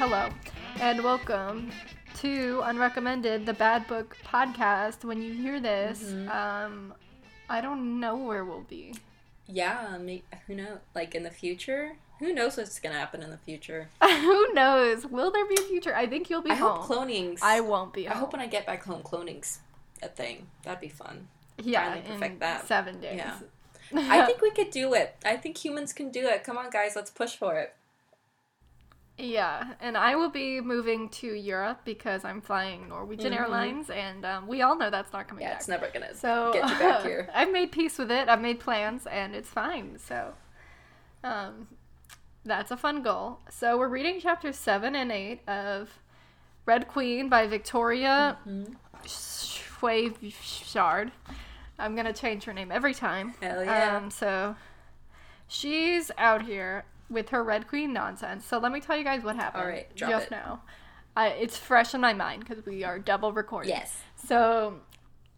hello, and welcome to Unrecommended, the Bad Book podcast. When you hear this, Mm-hmm. um, I don't know where we'll be. Yeah, who knows? Like in the future, who knows what's gonna happen in the future? Who knows? Will there be a future? I think you'll be I home. hope cloning's. I won't be I hope when I get back home, cloning's a thing. That'd be fun. yeah, finally perfect that. seven days. Yeah. I think we could do it. I think humans can do it. Come on, guys, let's push for it. Yeah, and I will be moving to Europe because I'm flying Norwegian Mhm. Airlines, and um, we all know that's not coming Yeah, back. it's never gonna So get you back here. I've made peace with it. I've made plans, and it's fine. So, um, that's a fun goal. So we're reading chapters seven and eight of Red Queen by Victoria Mm-hmm. I'm gonna change her name every time. Hell yeah. Um, so she's out here with her Red Queen nonsense. So let me tell you guys what happened. All right, drop just it. now. I, it's fresh in my mind because we are double recording. Yes. So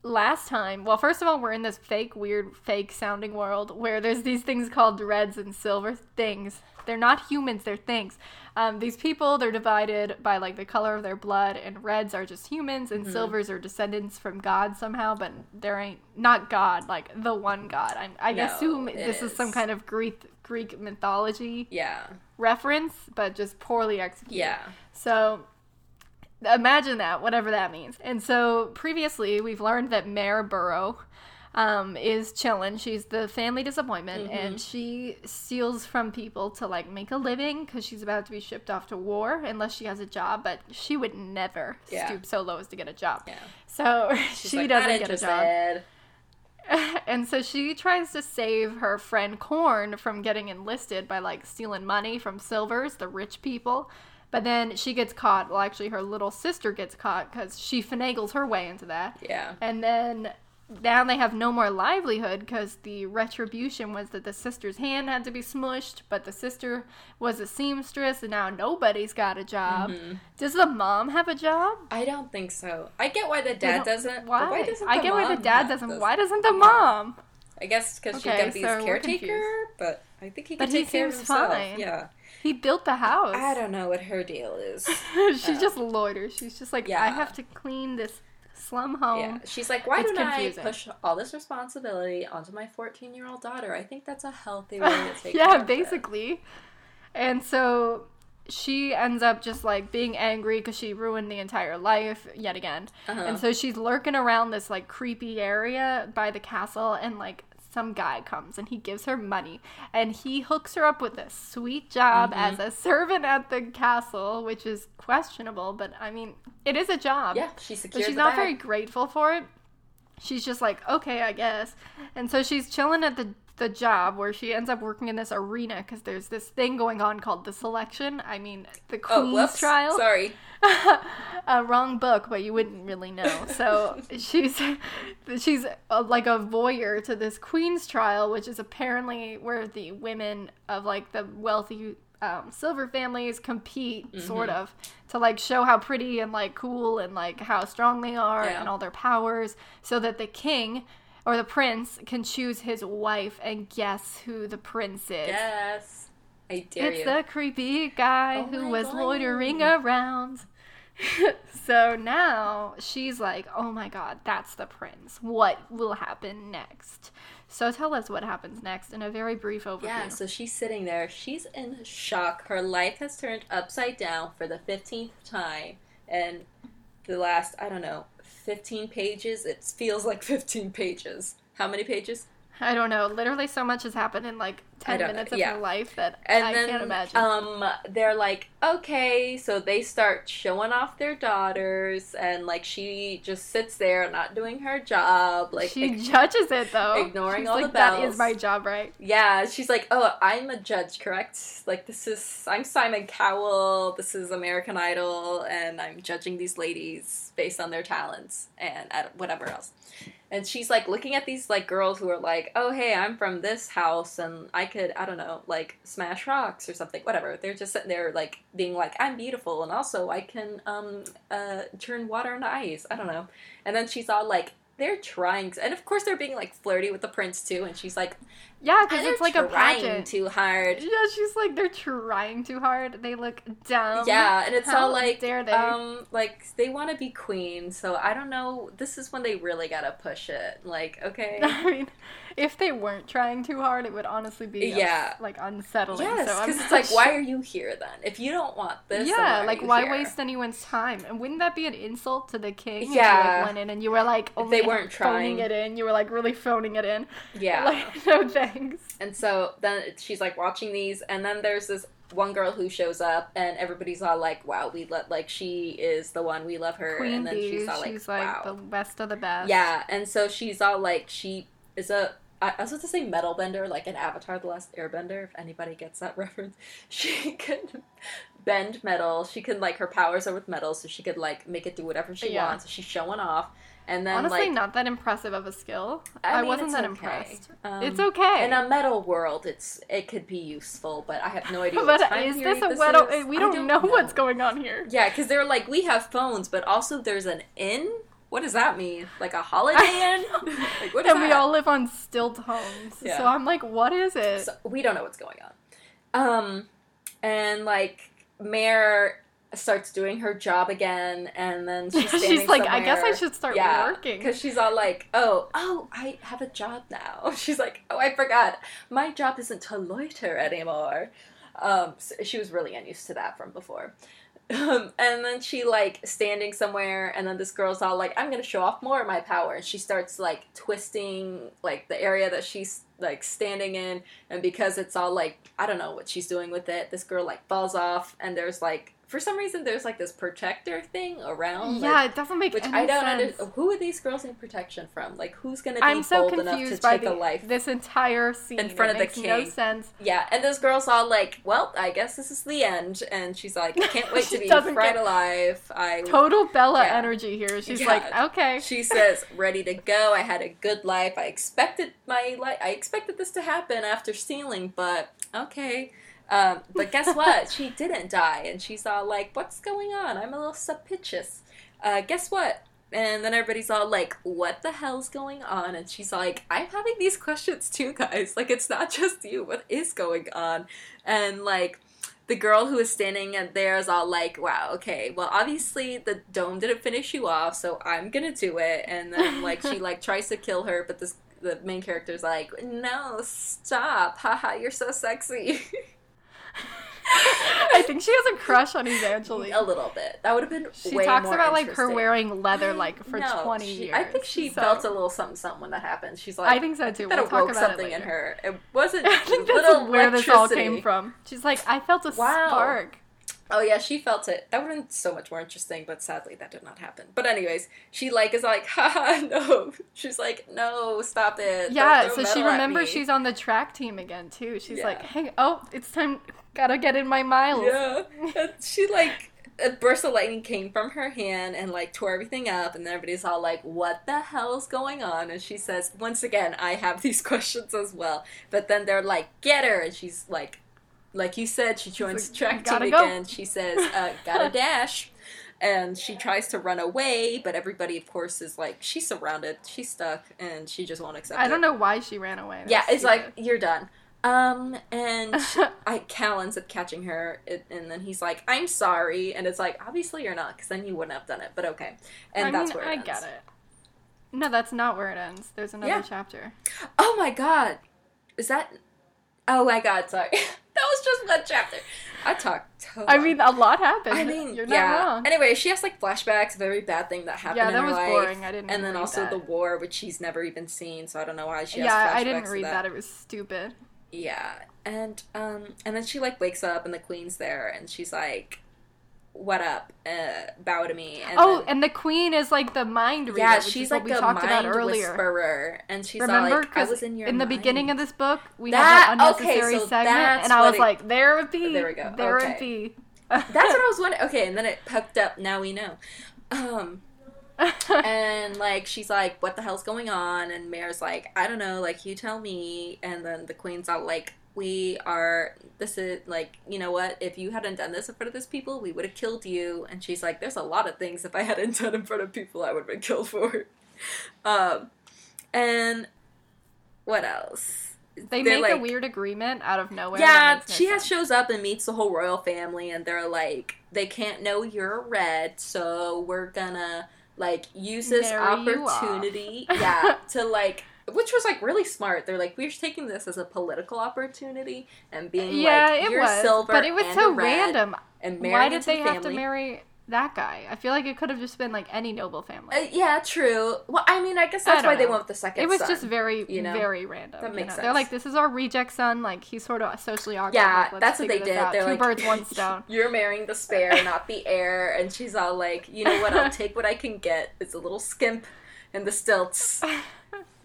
last time, well, first of all, we're in this fake, weird, fake sounding world where there's these things called reds and silver things. They're not humans, they're things. Um, these people, they're divided by like the color of their blood, and reds are just humans, and Mm-hmm. silvers are descendants from God somehow, but there ain't not God, like the one God. I'm, I No, assume this is. some kind of Greek Greek mythology Yeah. reference, but just poorly executed. Yeah. So imagine that, whatever that means. And so previously, we've learned that Mare Barrow um, is chilling. She's the family disappointment, Mm-hmm. and she steals from people to like make a living because she's about to be shipped off to war unless she has a job. But she would never Yeah. stoop so low as to get a job. Yeah. So She's she like, doesn't get a job. and so she tries to save her friend Corn from getting enlisted by like stealing money from Silvers, the rich people. But then she gets caught. Well, actually, her little sister gets caught because she finagles her way into that. Yeah. And then now they have no more livelihood because the retribution was that the sister's hand had to be smushed, but the sister was a seamstress, and now nobody's got a job. Mm-hmm. Does the mom have a job? I don't think so. I get why the dad doesn't. Why? Why doesn't I the get why the mom dad doesn't. Why doesn't the mom? I guess because Okay, she got these so caretaker, but I think he But can he take care of himself. fine. Yeah. He built the house. I don't know what her deal is. She's just loiters. She's just like, I have to clean this slum home. Yeah, she's like, why It's don't confusing. I push all this responsibility onto my 14 year old daughter? I think that's a healthy way to take care yeah, of her." basically. And so she ends up just like being angry because she ruined the entire life yet again. Uh-huh. And so she's lurking around this like creepy area by the castle, and like some guy comes and he gives her money and he hooks her up with a sweet job Mm-hmm. as a servant at the castle, which is questionable, but I mean, it is a job. Yeah, she But she's not bag. very grateful for it. She's just like, okay, I guess. And so she's chilling at the the job where she ends up working in this arena because there's this thing going on called the selection. I mean, the Oh, Queen's whoops. trial. Sorry. a wrong book, but you wouldn't really know. So she's she's uh like a voyeur to this Queen's trial, which is apparently where the women of like the wealthy um, silver families compete, sort Mm-hmm. of, to like show how pretty and like cool and like how strong they are Yeah. and all their powers, so that the king. Or the prince can choose his wife and guess who the prince is. Yes. I dare It's you. the creepy guy Oh who was God. loitering around. so now she's like, oh my god, that's the prince. What will happen next? So tell us what happens next in a very brief overview. Yeah, so she's sitting there. She's in shock. Her life has turned upside down for the 15th time. And the last, I don't know, 15 pages, it feels like 15 pages. How many pages? I don't know. Literally, so much has happened in like 10 minutes of yeah. her life that And I then, can't imagine. um, they're like, okay, so they start showing off their daughters, and like she just sits there not doing her job, like she ig- judges it though. ignoring She's all like, the bells." is my job, right? Yeah, she's like, "Oh, I'm a judge, correct? Like this is I'm Simon Cowell. This is American Idol, and I'm judging these ladies based on their talents and whatever else." And she's like looking at these like girls who are like, "Oh, hey, I'm from this house, and I could I don't know like smash rocks or something, whatever." They're just sitting there like being like, "I'm beautiful, and also I can um uh turn water into ice." I don't know. And then she's all like, they're trying, and of course they're being like flirty with the prince too. And she's like, Yeah, because it's like a pageant. too hard. Yeah, she's like they're trying too hard. They look dumb. yeah, and it's How all like, dare they? um, like they want to be queen. So I don't know. This is when they really gotta push it. Like, okay, I mean, if they weren't trying too hard, it would honestly be uh, Yeah. like unsettling. yes, so because it's not like, why are you here then? If you don't want this, Yeah, like why here? waste anyone's time? And wouldn't that be an insult to the king? if you, Yeah. like, went in and you were like, they weren't phoning trying. it in. You were like really phoning it in. Yeah. Like no thanks. And so then she's like watching these, and then there's this one girl who shows up, and everybody's all like, "Wow, we let like she is the one we love her," Queen and then she's all like, she's like "Wow." the best of the best. Yeah, and so she's all like, she is a. I I was about to say metal bender, like an Avatar: The Last Airbender. If anybody gets that reference, she can bend metal. She can like her powers are with metal, so she could like make it do whatever she Yeah. wants. She's showing off, and then Honestly, like not that impressive of a skill. I I, mean, wasn't that okay. impressed. Um, it's okay. in a metal world, it's it could be useful, but I have no idea. but is this a metal? We I don't, know, what's going on here. Yeah, because they're like, we have phones, but also there's an inn. What does that mean? Like a holiday inn? like what is and we all live on stilt homes. Yeah. So I'm like, what is it? So we don't know what's going on. Um, and like Mare starts doing her job again, and then she's She's like, I guess I should start yeah, working. because she's all like, "Oh, oh, I have a job now." She's like, "Oh, I forgot. My job isn't to loiter anymore." Um, so she was really unused to that from before. Um, and then she like standing somewhere, and then this girl's all like, "I'm gonna show off more of my power." And she starts like twisting like the area that she's like standing in, and because it's all like I don't know what she's doing with it, this girl like falls off, and there's like for some reason there's like this protector thing around. like, yeah, it doesn't make which any I don't sense. understand. Who are these girls in protection from? Like, who's gonna be I'm so bold enough to take the, a life? this entire scene. in front It of the makes No king. sense. Yeah, and this girl's all like, "Well, I guess this is the end," and she's like, "I can't wait to be fried get- alive." I Total Bella Yeah. energy here. She's Yeah. like, okay. She says, "Ready to go. I had a good life. I expected my life. I expected this to happen after stealing, but okay." Um, but guess what? she didn't die, and she's all like, "What's going on? I'm a little suspicious." Uh, guess what? And then everybody's all like, "What the hell's going on?" And she's like, "I'm having these questions too, guys. Like, it's not just you. What is going on?" And like, the girl who is standing there is all like, "Wow, okay. Well, obviously the dome didn't finish you off, so I'm gonna do it." And then like she like tries to kill her, but this the main character's like, "No, stop! Haha, you're so sexy." I think she has a crush on Evangeline. a little bit. That would have been. She talks more about like her wearing leather like for No, 20 she- years. I think she so- felt a little something, something when that happened. She's like, I think so too. that We'll talk awoke about something in her. It wasn't. I think that's where this all came from. She's like, I felt a Wow. spark. Oh yeah, she felt it. That would have been so much more interesting, but sadly that did not happen. But anyways, she like is like, haha, no. She's like, no, stop it. Yeah, so she remembers she's on the track team again too. She's Yeah. like, hey, oh, it's time. Gotta get in my miles. Yeah, and she like a burst of lightning came from her hand and like tore everything up, and then everybody's all like, "What the hell's going on?" And she says, "Once again, I have these questions as well." But then they're like, "Get her!" And she's like, "Like you said, she joins like, the track "Gotta team go." again." She says, uh, "Gotta dash." And she tries to run away, but everybody, of course, is like, she's surrounded, she's stuck, and she just won't accept it. I don't know why she ran away. Yeah, it's like you're done. Um, and she- I Cal ends up catching her, it, and then he's like, "I'm sorry," and it's like, obviously you're not, because then you wouldn't have done it. But okay, and I that's mean, where it I ends. get it. No, that's not where it ends. There's another Yeah. chapter. Oh my god, is that? Oh my god, sorry, that was just one chapter. I talked. I mean, a lot happened. I mean, you're not yeah. wrong. Anyway, she has like flashbacks of every bad thing that happened Yeah, that was life. boring. I didn't And then also that. the war, which she's never even seen, so I don't know why she has yeah, flashbacks I didn't read that. It was stupid. Yeah, and um, and then she like wakes up and the queen's there, and she's like, "What up? Uh, bow to me." And oh, then- and the queen is like the mind reader. yeah, she's like we a talked mind about earlier. whisperer, and she's Remember, like, "I because was in your in the beginning of this book, we That- had that unnecessary okay, so segment, and I was it- like, "There it be, There we go, there okay. it be." That's what I was wondering. Okay, and then it popped up. Now we know. Um, and like she's like, "What the hell's going on?" And Mare's like, "I don't know. Like you tell me." And then the queen's all like, "We are. This is like, you know what? If you hadn't done this in front of this people, we would have killed you." And she's like, "There's a lot of things if I hadn't done in front of people, I would have been killed for." um, and what else? They They're make a weird agreement out of nowhere. Yeah, no she has shows up and meets the whole royal family, and they're like, they can't know you're a red, so we're gonna like use this Marry opportunity, yeah, to like, which was like really smart. They're like, we're taking this as a political opportunity and being Yeah, like, it you're was, silver, but it was so random. And Why did they the have to marry that guy? I feel like it could have just been like any noble family. Uh, yeah, true. Well, I mean, I guess that's don't why they went with the second. it was son. just very, you know? very random. That you makes know? sense. They're like, this is our reject son. Like he's sort of socially awkward. Yeah, like, that's what they did. out. They're Two like, birds, one stone. You're marrying the spare, not the heir. And she's all like, you know what? I'll take what I can get. It's a little skimp and the stilts.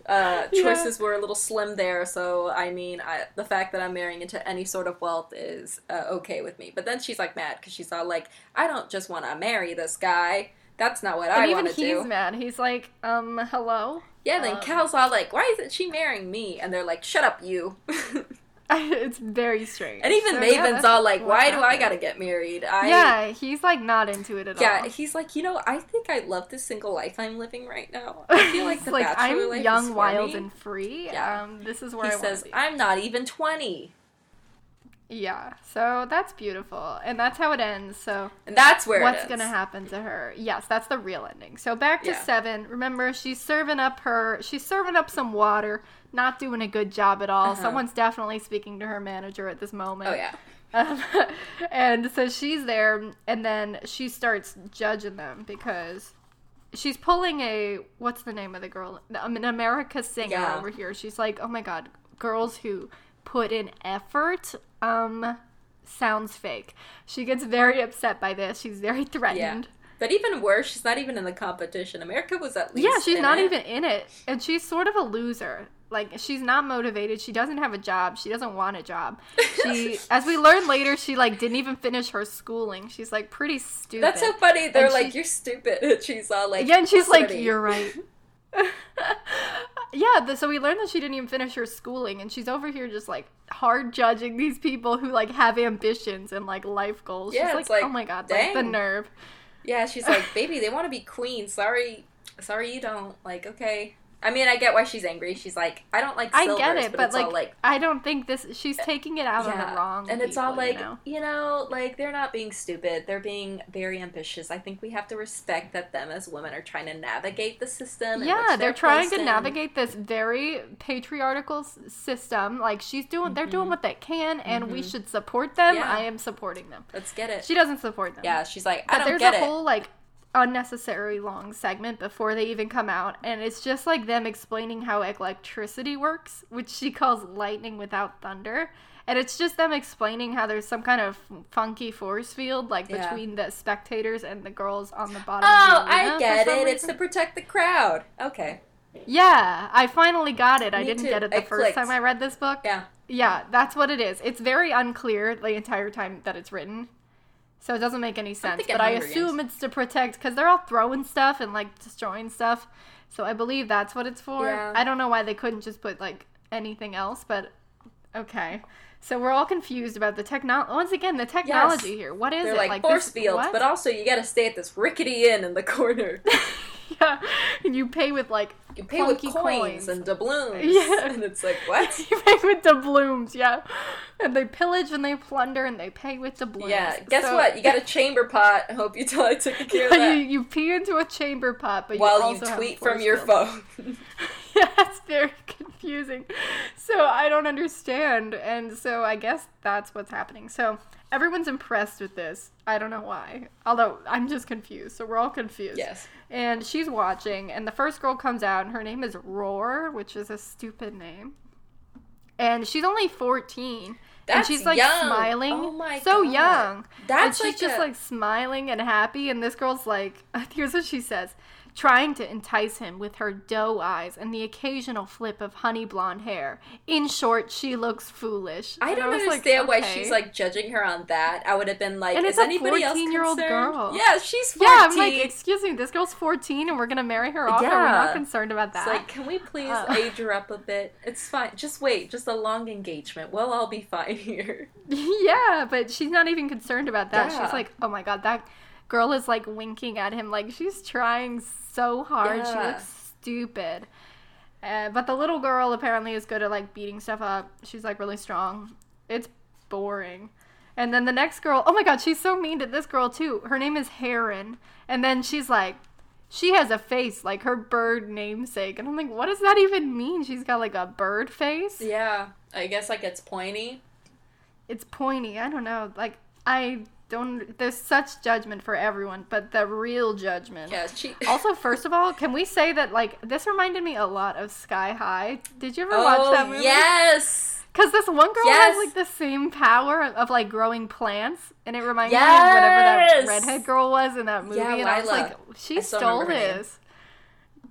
Uh, Yeah. choices were a little slim there, so I mean, I, the fact that I'm marrying into any sort of wealth is uh, okay with me. But then she's like mad because she's all like, I don't just want to marry this guy. That's not what I And even want to do. Even he's mad. He's like, um, hello. Yeah, then Um, Cal's all like, why isn't she marrying me? And they're like, shut up, you. it's very strange. and even So, Maven's that's all like, why do I gotta get married? I, Yeah, he's like not into it at Yeah, all. Yeah, he's like, you know, I think I love this single life I'm living right now. I feel like the like bachelor I'm life is young, for wild, me. and free. Yeah. Um, this is where he I says. I'm not even 20. Yeah, so that's beautiful, and that's how it ends. So And that's where what's it gonna happen to her? Yes, that's the real ending. So back to Yeah. seven. Remember, she's serving up her. She's serving up some water. Not doing a good job at all. Uh-huh. Someone's definitely speaking to her manager at this moment. Oh, yeah. Um, and so she's there, and then she starts judging them because she's pulling a what's the name of the girl? An America Singer Yeah. over here. She's like, oh my god, girls who put in effort. Um, sounds fake. She gets very upset by this. She's very threatened. But even worse, she's not even in the competition. America was at least. Yeah, she's not it. even in it, and she's sort of a loser. Like she's not motivated. She doesn't have a job. She doesn't want a job. She, as we learn later, she like didn't even finish her schooling. She's like pretty stupid. That's so funny. They're And like, she- you're stupid. And she's all like, yeah, and she's like, "You're right." yeah, the, so we learned that she didn't even finish her schooling, and she's over here just like hard judging these people who like have ambitions and like life goals. Yeah, she's it's like, oh like, "Oh my god, like the nerve." Yeah, she's like, baby, they want to be queen. Sorry, sorry, you don't. Like, okay. I mean, I get why she's angry. She's like, I don't like I get it, but, but, like, like, I don't think this. She's taking it out on the wrong. and it's all like, you know? like they're not being stupid. They're being very ambitious. I think we have to respect that them as women are trying to navigate the system. Yeah, they're they're trying to in. navigate this very patriarchal system. Like she's doing, they're doing Mhm. what they can, and we Mhm. should support them. Yeah. I am supporting them. Let's get it. She doesn't support them. yeah, she's like, I but don't there's get a it. whole like unnecessary long segment before they even come out, and it's just like them explaining how electricity works, which she calls lightning without thunder. And it's just them explaining how there's some kind of funky force field, like Yeah. between the spectators and the girls on the bottom. Oh, the I get it. It's to protect the crowd. Okay. Yeah, I finally got it. I didn't too. get it the It first clicked. time I read this book. Yeah. Yeah, that's what it is. It's very unclear the entire time that it's written. So it doesn't make any sense. But I assume it's to protect because they're all throwing stuff and like destroying stuff. So I believe that's what it's for. Yeah. I don't know why they couldn't just put like anything else, but okay. So we're all confused about the technology. Once again, the technology here. What is They're it? like, this- force fields, what? but also you got to stay at this rickety inn in the corner. yeah, and you pay with like You pay with coins, coins. and doubloons. Yeah. And it's like, what? you pay with doubloons, yeah. And they pillage and they plunder and they pay with doubloons. Yeah, guess So- what? You got a chamber pot. I hope you tell I took care of you, that. you pee into a chamber pot, but While you you tweet from your phone. yeah, it's very confusing. So I don't understand, and so I guess that's what's happening. So everyone's impressed with this. I don't know why. Although I'm just confused. So we're all confused. yes. And she's watching, and the first girl comes out, and her name is Roar, which is a stupid name. And she's only 14. That's and she's like young. smiling. Oh my so God. young. That's and she's like just a- like smiling and happy, and this girl's like, here's what she says trying to entice him with her doe eyes and the occasional flip of honey blonde hair. In short, she looks foolish. I don't was like, understand why she's like judging her on that. I would have been like, And is it's anybody else 14-year-old concerned? girl. Yeah, she's 14. Yeah, I'm like, excuse me, this girl's 14 and we're gonna marry her off. Are we Yeah. not concerned about It's that? like, can we please Uh. age her up a bit? It's fine. Just wait. Just a long engagement. We'll all be fine here. yeah, but she's not even concerned about that. Yeah. She's like, oh my god, that girl is like winking at him like she's trying so hard. She looks stupid. Uh, but the little girl apparently is good at like beating stuff up. She's like really strong. It's boring. And then the next girl, oh my god, she's so mean to this girl too. Her name is Heron. And then she's like, she has a face like her bird namesake. And I'm like, what does that even mean? She's got like a bird face? Yeah, I guess like it's pointy. It's pointy. I don't know. Like, I don't. There's such judgment for everyone, but the real judgment. Yeah, she. Also, first of all, can we say that like this reminded me a lot of Sky High? Did you ever oh watch that movie? yes. Because this one girl Yes. has like the same power of, of, like growing plants, and it reminded me of whatever that Yes. redhead girl was in that movie. Yeah, and I was like, she stole remember her name. this.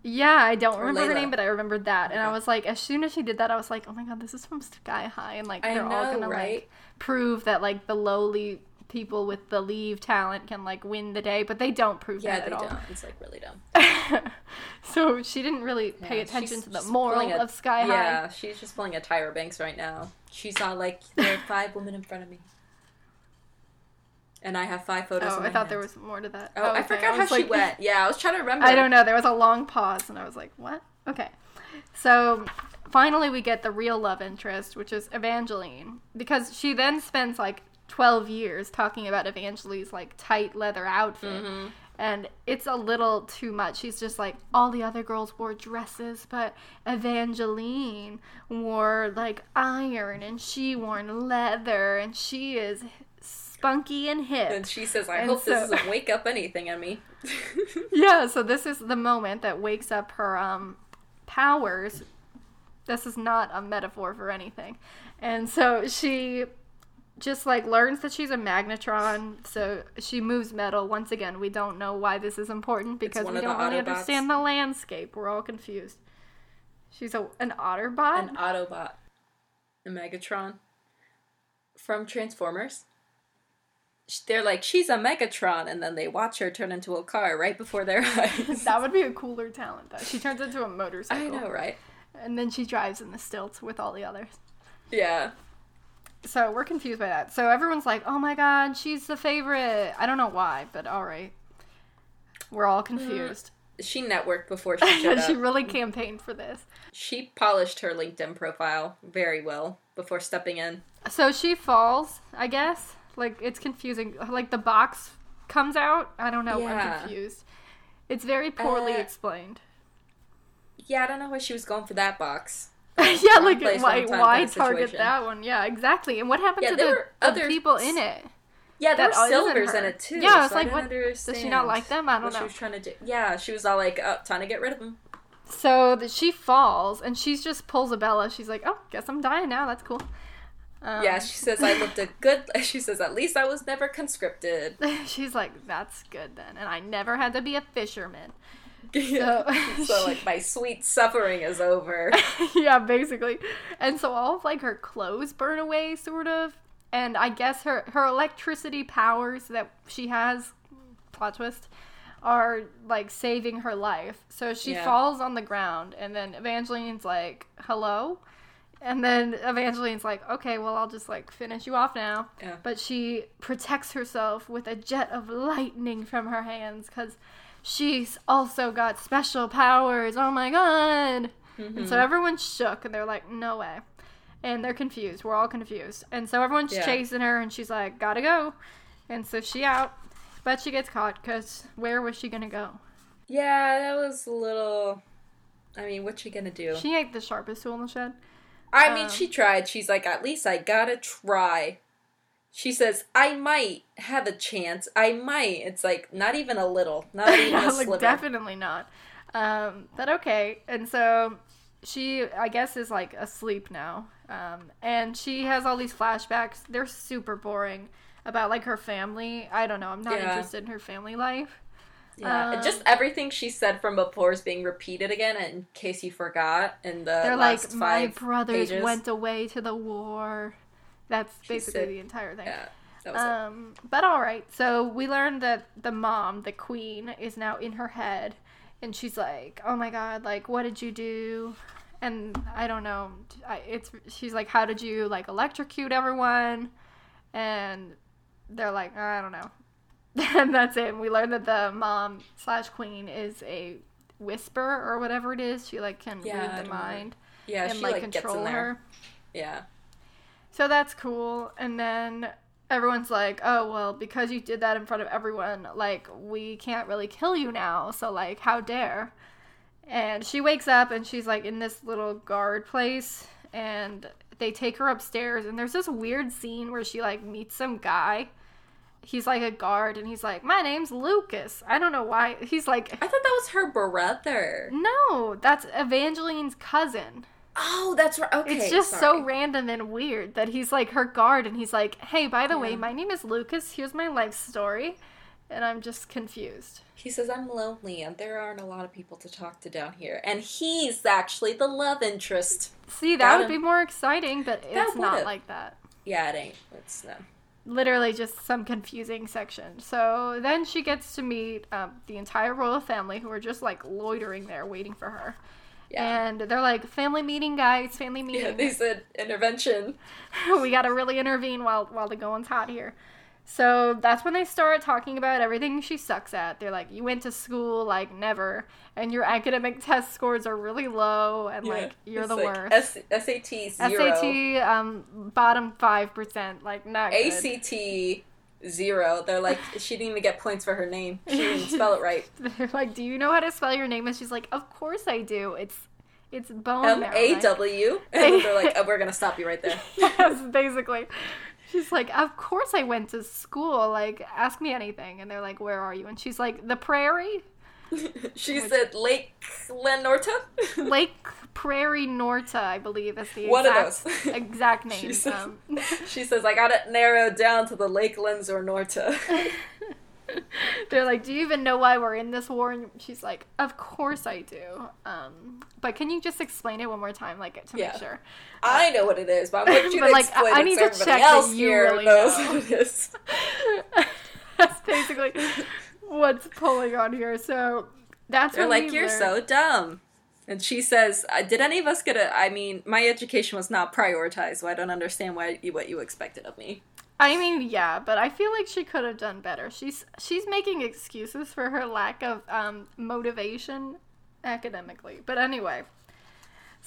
Yeah, I don't Or remember her name, but I remembered that, and I was like, as soon as she did that, I was like, oh my god, this is from Sky High, and like they're all gonna right? like prove that like the lowly people with the leave talent can like win the day, but they don't prove Yeah, that they at all. don't. It's like really dumb. so she didn't really pay Yeah, attention to the moral a- of Sky High. Yeah, she's just pulling a Tyra Banks right now. She saw like there are five women in front of me, and I have five photos. Oh, I thought there was more to that. Oh, I oh, okay. forgot how was she went. Yeah, I was trying to remember. I don't know. There was a long pause, and I was like, "What?" Okay. So finally, we get the real love interest, which is Evangeline, because she then spends like twelve years talking about Evangeline's like tight leather outfit. Mm-hmm. And it's a little too much. She's just like, all the other girls wore dresses, but Evangeline wore like iron and she wore leather and she is spunky and hip. And she says, "I And hope this doesn't wake up anything in me." Yeah, so this is the moment that wakes up her um powers. This is not a metaphor for anything. And so she just like learns that she's a magnetron, so she moves metal. Once again, we don't know why this is important because we don't really Autobots. understand the landscape. We're all confused. She's a an Otterbot? An Autobot, a Megatron from Transformers. They're like, she's a Megatron, and then they watch her turn into a car right before their eyes. that would be a cooler talent though. She turns into a motorcycle. I know, right? And then she drives in the stilts with all the others. Yeah. So we're confused by that. So everyone's like, "Oh my god, she's the favorite." I don't know why, but all right. We're all confused. She networked before she showed she really campaigned for this. She polished her LinkedIn profile very well before stepping in. So she falls, I guess. Like it's confusing. Like the box comes out. I don't know. Yeah. I'm confused. It's very poorly Uh, explained. Yeah, I don't know why she was going for that box. yeah, like why why target that one? Yeah, exactly. And what happened Yeah, to the, other people in it? Yeah, there That were silvers in it too. Yeah, so like, I what- Does she not like them? I don't know. she was trying to do. Yeah, she was all like, "Oh, time to get rid of them." So that she falls and she just pulls a Bella. She's like, "Oh, guess I'm dying now. That's cool." Um, Yeah, she says I looked a good. She says at least I was never conscripted. she's like, "That's good then," and I never had to be a fisherman. so, like my sweet suffering is over. yeah, basically. And so all of like her clothes burn away, sort of. And I guess her her electricity powers that she has, plot twist, are like saving her life. So she Yeah. falls on the ground, and then Evangeline's like, "Hello." And then Evangeline's like, okay, well, I'll just like finish you off now. Yeah. But she protects herself with a jet of lightning from her hands because she's also got special powers. Oh my god. And so everyone's shook and they're like, no way. And they're confused. We're all confused. And so everyone's Yeah. chasing her and she's like, gotta go. And so she out. But she gets caught because where was she gonna go? Yeah, that was a little. I mean, what's she gonna do? She ate the sharpest tool in the shed. I mean, um, she tried. She's like, at least I gotta try. She says, I might have a chance. I might. It's like not even a little, not even yeah, a like sliver. definitely not. Um, but okay. And so she, I guess, is like asleep now. Um, and she has all these flashbacks. They're super boring about like her family. I don't know. I'm not Yeah. interested in her family life. Yeah, Um, just everything she said from before is being repeated again. In case you forgot, in the They're like, my brothers pages. went away to the war. That's She basically said- the entire thing. Yeah, that was it. Um, but all right. So we learned that the mom, the queen, is now in her head, and she's like, "Oh my god, like, what did you do?" And I don't know. I, it's she's like, "How did you like electrocute everyone?" And they're like, "I don't know." and that's it. And We learned that the mom slash queen is a whisper or whatever it is. She like can Yeah, read the know. mind Yeah, and she like, like, gets in control there. her. Yeah. So that's cool. And then everyone's like, "Oh, well, because you did that in front of everyone, like we can't really kill you now. So like, how dare?" And she wakes up and she's like in this little guard place and they take her upstairs and there's this weird scene where she like meets some guy. He's like a guard and he's like, "My name's Lucas." I don't know why. He's like, I thought that was her brother. "No, that's Evangeline's cousin." Oh, that's right. Okay. It's just sorry. so random and weird that he's like her guard and he's like, hey, by the way, my name is Lucas. Here's my life story. And I'm just confused. He says, I'm lonely and there aren't a lot of people to talk to down here. And he's actually the love interest. See, that Got would him. be more exciting, but it's not would've. like that. Yeah, it ain't. It's no. Literally just some confusing section. So then she gets to meet um, the entire royal family who are just like loitering there waiting for her. Yeah. And they're like, family meeting, guys, family meeting. yeah, they said intervention. we gotta really intervene while while the going's hot here. So that's when they start talking about everything she sucks at. They're like, you went to school like never, and your academic test scores are really low, and like you're the like worst. S- SAT zero. SAT, um, bottom five percent, like not good. Zero. They're like, she didn't even get points for her name. She didn't spell it right. They're like, do you know how to spell your name? And she's like, of course I do. It's it's bone M. A right?" W. And they're like, oh, we're gonna stop you right there. yes, basically. She's like, Of course I went to school. Like, ask me anything. And they're like, Where are you? And she's like, The prairie? she said Lake Lenorta. Lake Prairie Norta, I believe is the One of exact, those. exact name. She says- Um, she says, I got it narrowed down to the Lake Lens or Norta. they're like, Do you even know why we're in this war? And she's like, Of course I do. Um, but can you just explain it one more time, like to Yeah. make sure? I know what it is, but I want you to like, explain I it need to check that else you here really knows know. what it is. That's basically what's pulling on here. So that's They're like, you're so dumb. And she says, "Uh, "Did any of us get a? I mean, my education was not prioritized, so I don't understand why what you expected of me." I mean, yeah, but I feel like she could have done better. She's she's making excuses for her lack of um, motivation academically. But anyway,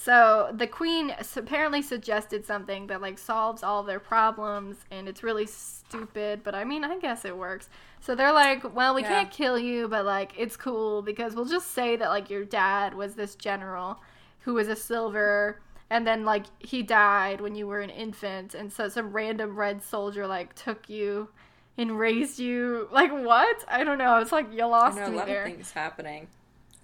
so the queen apparently suggested something that like solves all their problems, and it's really stupid. But I mean, I guess it works. So they're like, well, we Yeah. can't kill you, but like it's cool because we'll just say that like your dad was this general who was a silver and then like he died when you were an infant and so some random red soldier like took you and raised you like what i don't know it's like you I lost know a lot there of things happening.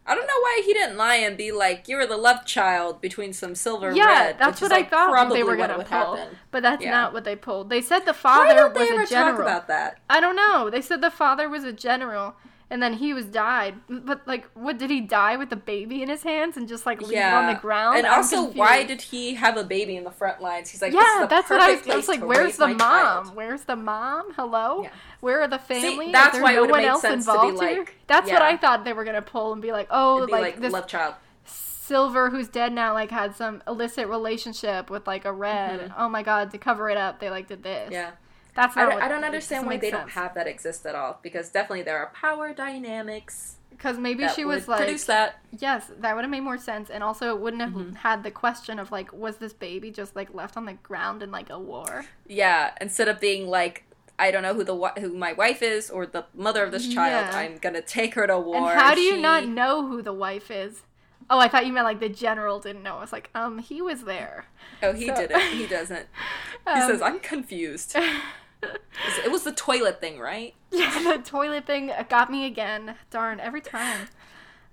I don't know why he didn't lie and be like, "You were the love child between some silver yeah red." that's what is, i thought probably they were gonna pull happen. but that's Yeah. not what they pulled they said the Why father don't they was ever a general talk about that? i don't know they said the father was a general and then he was died but like what did he die with the baby in his hands and just like leave it on the ground And I'm also, why did he have a baby in the front lines? He's like, this is yeah, the that's what I was. I was like, "Where's the mom? child." Where's the mom? Hello, Yeah. where are the family? Is that's why it no one else sense to be involved here? like- That's what. I thought they were gonna pull and be like, oh, be like, like, this love child. Silver who's dead now, like had some illicit relationship with like a red. Mhm. Oh my god, to cover it up, they like did this. Yeah. That's I not. don't, what, I don't understand why they don't have that exist at all. Because definitely there are power dynamics Because maybe she was like, produce that. yes, that would have made more sense, and also it wouldn't have Mhm. had the question of like, was this baby just like left on the ground in like a war? Yeah, instead of being like, I don't know who the who my wife is or the mother of this child. Yeah. I'm gonna take her to war. And how do you She- not know who the wife is? Oh, I thought you meant like the general didn't know. I was like, um, he was there. Oh, he So- didn't. He doesn't. He Um, says, "I'm confused." It was the toilet thing, right? yeah, the toilet thing got me again. Darn, every time.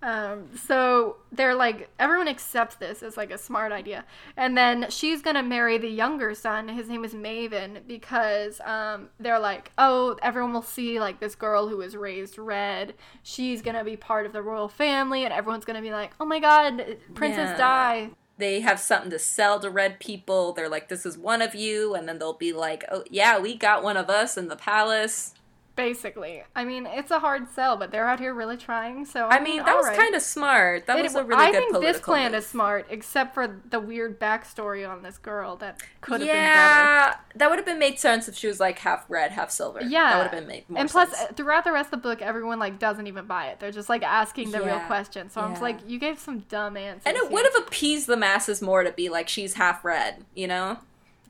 Um, so they're like, everyone accepts this as like a smart idea. And then she's gonna marry the younger son. His name is Maven because um, they're like, oh, everyone will see like this girl who was raised red. She's gonna be part of the royal family, and everyone's gonna be like, oh my god, Princess Yeah. Di. They have something to sell to red people. They're like, "This is one of you," and then they'll be like, "Oh, yeah, we got one of us in the palace." Basically. I mean, it's a hard sell, but they're out here really trying. So I mean, that was kind of smart. That was a really I good think this plan move. is smart, except for the weird backstory on this girl that could have been yeah, that would have been made sense if she was like half red, half silver. Yeah, that would have been made more and plus, sense. throughout the rest of the book, everyone like doesn't even buy it. They're just like asking the real Yeah, questions. So I'm just like, you gave some dumb answers. And it would have appeased the masses more to be like she's half red, you know?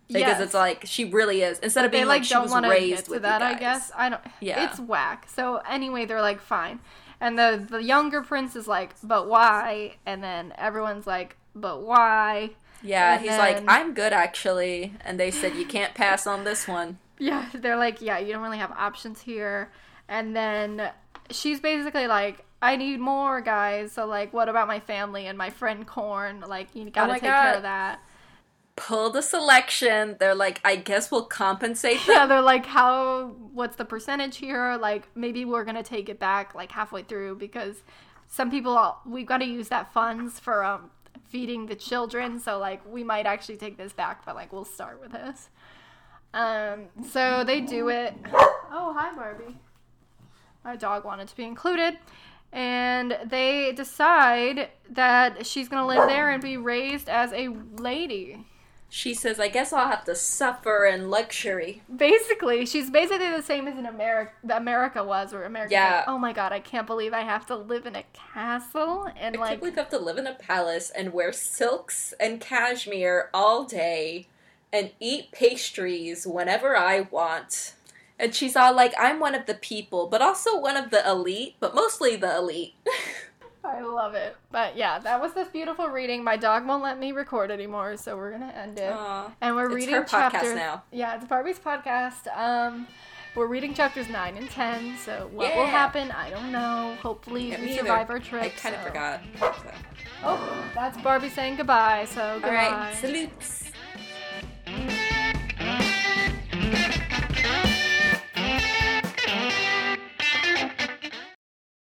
Because Yes. it's like she really is. Instead of they being like, like, she don't was raised with that. I guess I don't. Yeah. it's whack. So anyway, they're like, fine, and the the younger prince is like, but why? And then everyone's like, but why? Yeah, And he's like, I'm good actually. And they said you can't pass on this one. Yeah, they're like, yeah, you don't really have options here. And then she's basically like, I need more guys. So like, what about my family and my friend Corn? Like, you gotta Oh take care of that. Pull the selection. They're like, I guess we'll compensate them. Yeah, they're like, how? What's the percentage here? Like, maybe we're gonna take it back like halfway through because some people we've got to use that funds for um feeding the children. So like, we might actually take this back, but like, we'll start with this. Um, so they do it. Oh, hi, Barbie. My dog wanted to be included. And they decide that she's gonna live there and be raised as a lady. She says, I guess I'll have to suffer in luxury. Basically, she's basically the same as in America. America was, where America. Yeah. Like, oh my god, I can't believe I have to live in a castle and I like. can't believe I have to live in a palace and wear silks and cashmere all day and eat pastries whenever I want. And she's all like, I'm one of the people, but also one of the elite, but mostly the elite. I love it. But yeah, that was this beautiful reading. My dog won't let me record anymore, so we're gonna end it. Aw. and we're It's reading chapters now. Yeah, it's Barbie's podcast. Um, we're reading chapters nine and ten. So what will happen? I don't know. Hopefully Yeah, we survive either. our trip. I kind of so- forgot. Oh, that's Barbie saying goodbye. So All goodbye. right, salutes.